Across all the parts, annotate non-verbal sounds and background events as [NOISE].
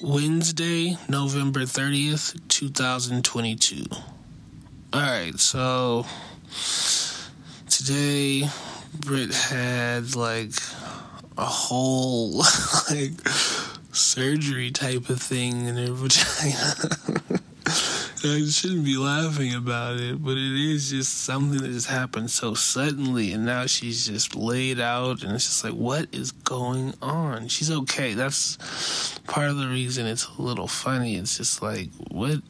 Wednesday, November 30th, 2022. All right, so today Britt had like a whole [LAUGHS] like surgery type of thing in her [LAUGHS] vagina. I shouldn't be laughing about it, but it is just something that just happened so suddenly, and now she's just laid out, and it's just like, what is going on? She's okay. That's part of the reason it's a little funny. It's just like, what?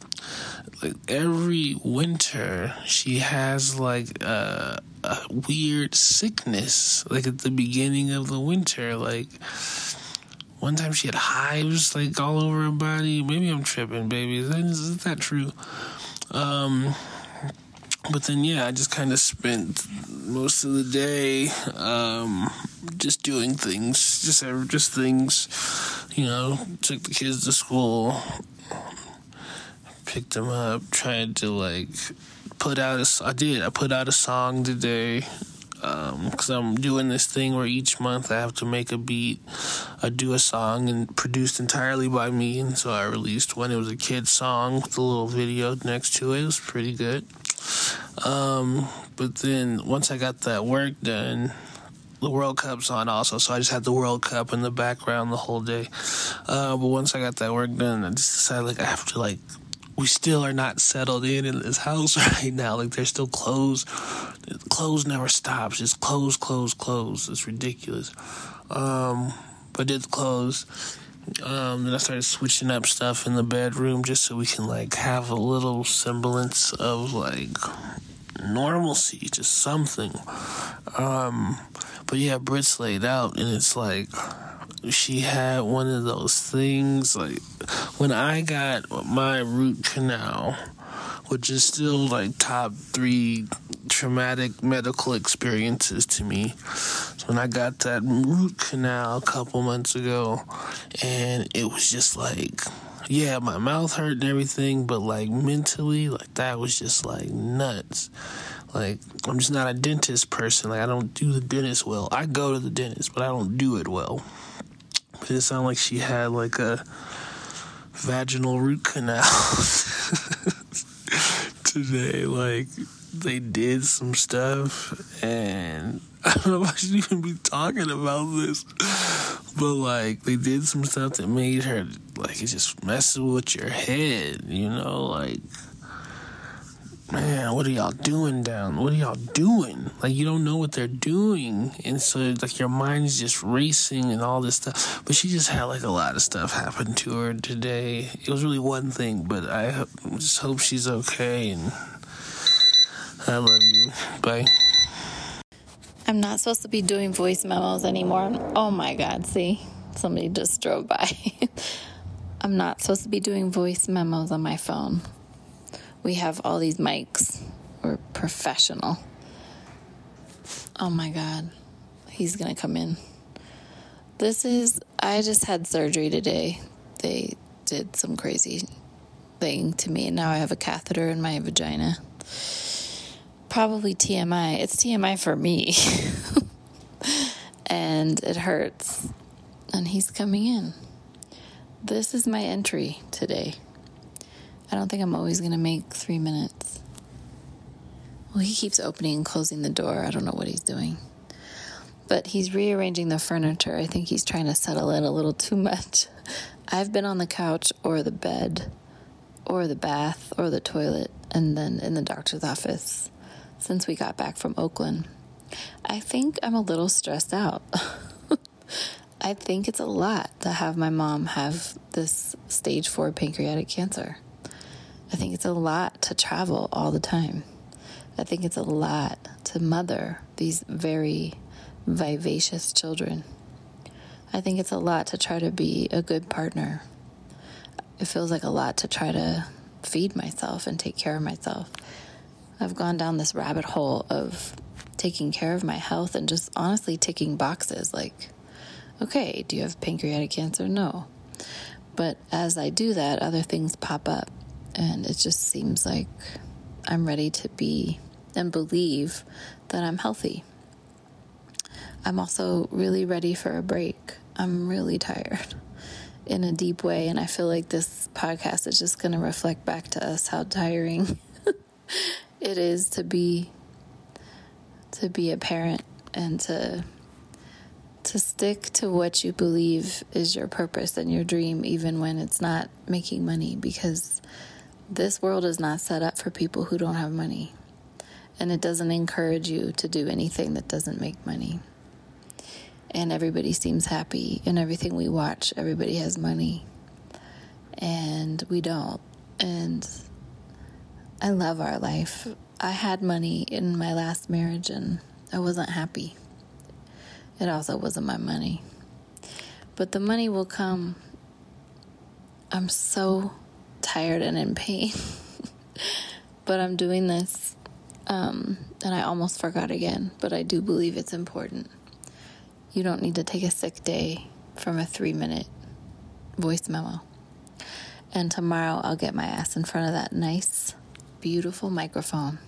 Like every winter, she has like a, a weird sickness, like at the beginning of the winter, like one time she had hives like all over her body. Maybe I'm tripping, baby. Is that, true? Um, but then yeah, I just kind of spent most of the day um, just doing things, just just things. You know, took the kids to school, picked them up, tried to like put out a. I did. I put out a song today because um, I'm doing this thing where each month I have to make a beat, I do a song, and produced entirely by me. And so I released one. It was a kid's song with a little video next to it. It was pretty good. Um, but then once I got that work done, the World Cup's on also, so I just had the World Cup in the background the whole day. Uh, but once I got that work done, I just decided like I have to like we still are not settled in in this house [LAUGHS] right now. Like there's still clothes. Clothes never stops. It's clothes, clothes, clothes. It's ridiculous. Um, but did the clothes. Um, then I started switching up stuff in the bedroom just so we can like have a little semblance of like normalcy, just something. Um, but yeah, Britt's laid out, and it's like she had one of those things like when I got my root canal, which is still like top three traumatic medical experiences to me. So when I got that root canal a couple months ago, and it was just like, yeah, my mouth hurt and everything, but like mentally, like that was just like nuts. Like, I'm just not a dentist person. Like, I don't do the dentist well. I go to the dentist, but I don't do it well. It sounded like she had like a vaginal root canal [LAUGHS] today. Like, they did some stuff, and [LAUGHS] I don't know if I should even be talking about this, but like, they did some stuff that made her, like, it just messes with your head, you know? Like, man, what are y'all doing down? What are y'all doing? Like you don't know what they're doing, and so like your mind's just racing and all this stuff. But she just had like a lot of stuff happen to her today. It was really one thing, but I just hope she's okay, and I love you. Bye. I'm not supposed to be doing voice memos anymore. Oh my God, see? Somebody just drove by. [LAUGHS] I'm not supposed to be doing voice memos on my phone we have all these mics. We're professional. Oh my God. He's going to come in. This is, I just had surgery today. They did some crazy thing to me, and now I have a catheter in my vagina. Probably TMI. It's TMI for me. [LAUGHS] and it hurts. And he's coming in. This is my entry today. I don't think I'm always going to make three minutes. Well, he keeps opening and closing the door. I don't know what he's doing. But he's rearranging the furniture. I think he's trying to settle in a little too much. [LAUGHS] I've been on the couch or the bed or the bath or the toilet and then in the doctor's office since we got back from Oakland. I think I'm a little stressed out. [LAUGHS] I think it's a lot to have my mom have this stage four pancreatic cancer. I think it's a lot to travel all the time. I think it's a lot to mother these very vivacious children. I think it's a lot to try to be a good partner. It feels like a lot to try to feed myself and take care of myself. I've gone down this rabbit hole of taking care of my health and just honestly ticking boxes like, okay, do you have pancreatic cancer? No. But as I do that, other things pop up and it just seems like I'm ready to be and believe that I'm healthy. I'm also really ready for a break. I'm really tired. [LAUGHS] in a deep way. And I feel like this podcast is just going to reflect back to us how tiring [LAUGHS] it is to be to be a parent and to to stick to what you believe is your purpose and your dream even when it's not making money because this world is not set up for people who don't have money and it doesn't encourage you to do anything that doesn't make money and everybody seems happy and everything we watch everybody has money and we don't and I love our life I had money in my last marriage and I wasn't happy it also wasn't my money. But the money will come. I'm so tired and in pain. [LAUGHS] but I'm doing this. Um, and I almost forgot again, but I do believe it's important. You don't need to take a sick day from a three minute voice memo. And tomorrow I'll get my ass in front of that nice, beautiful microphone